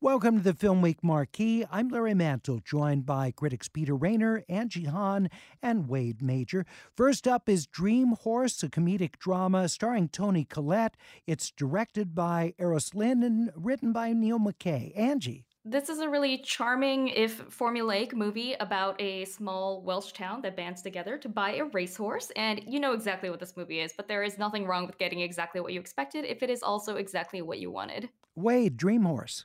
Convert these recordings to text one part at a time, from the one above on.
Welcome to the Film Week Marquee. I'm Larry Mantle, joined by critics Peter Rainer, Angie Han, and Wade Major. First up is Dream Horse, a comedic drama starring Toni Collette. It's directed by Euros Lyn and written by Neil McKay. Angie. This is a really charming, if formulaic, movie about a small Welsh town that bands together to buy a racehorse. And you know exactly what this movie is, but there is nothing wrong with getting exactly what you expected if it is also exactly what you wanted. Wade, Dream Horse.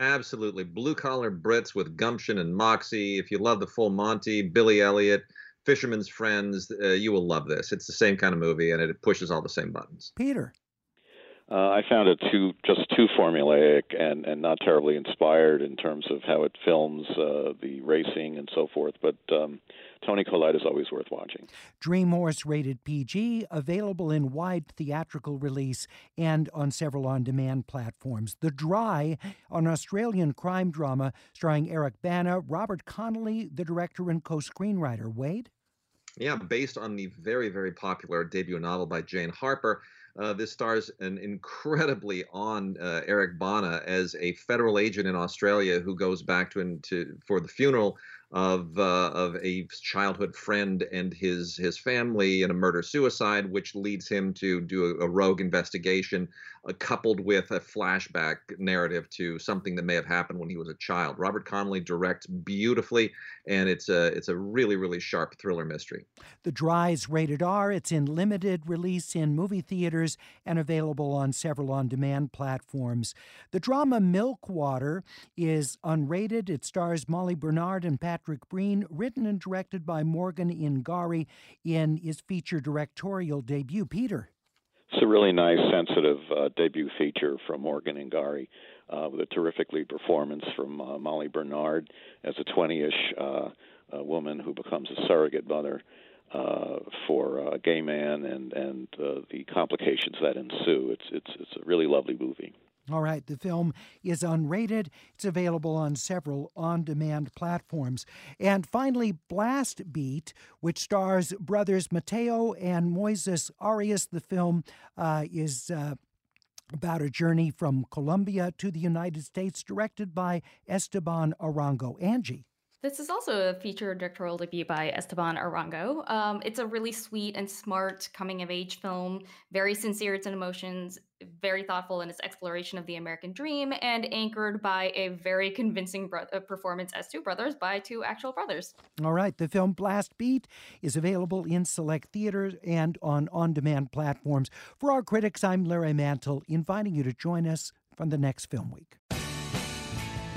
Absolutely. Blue collar Brits with gumption and moxie. If you love the full Monty, Billy Elliot, Fisherman's Friends, uh, you will love this. It's the same kind of movie and it pushes all the same buttons. Peter. Uh, I found it too just too formulaic and and not terribly inspired in terms of how it films uh, the racing and so forth. But um, Toni Collette is always worth watching. Dream Horse rated PG, available in wide theatrical release and on several on demand platforms. The Dry, an Australian crime drama starring Eric Bana, Robert Connolly, the director and co screenwriter. Wade? Yeah, based on the very, very popular debut novel by Jane Harper. Uh, this stars an incredibly on uh, Eric Bana as a federal agent in Australia who goes back to, to for the funeral of uh, of a childhood friend and his his family in a murder suicide, which leads him to do a, a rogue investigation, uh, coupled with a flashback narrative to something that may have happened when he was a child. Robert Connolly directs beautifully, and it's a it's a really really sharp thriller mystery. The Dry's rated R. It's in limited release in movie theaters and available on several on demand platforms. The drama Milkwater is unrated. It stars Molly Bernard and Pat. Patrick Breen, written and directed by Morgan Ingari in his feature directorial debut. Peter. It's a really nice, sensitive uh, debut feature from Morgan Ingari uh, with a terrific lead performance from uh, Molly Bernard as a 20 ish uh, woman who becomes a surrogate mother. Uh, for a gay man and and uh, the complications that ensue. It's it's it's a really lovely movie. All right, the film is unrated. It's available on several on demand platforms. And finally, Blast Beat, which stars brothers Mateo and Moises Arias. The film uh, is. Uh, about a journey from Colombia to the United States, directed by Esteban Arango. Angie. This is also a feature directorial debut by Esteban Arango. Um, it's a really sweet and smart coming of age film, very sincere in its emotions, very thoughtful in its exploration of the American dream, and anchored by a very convincing bro- uh, performance as two brothers by two actual brothers. All right, the film Blast Beat is available in select theaters and on on demand platforms. For our critics, I'm Larry Mantle, inviting you to join us from the next film week.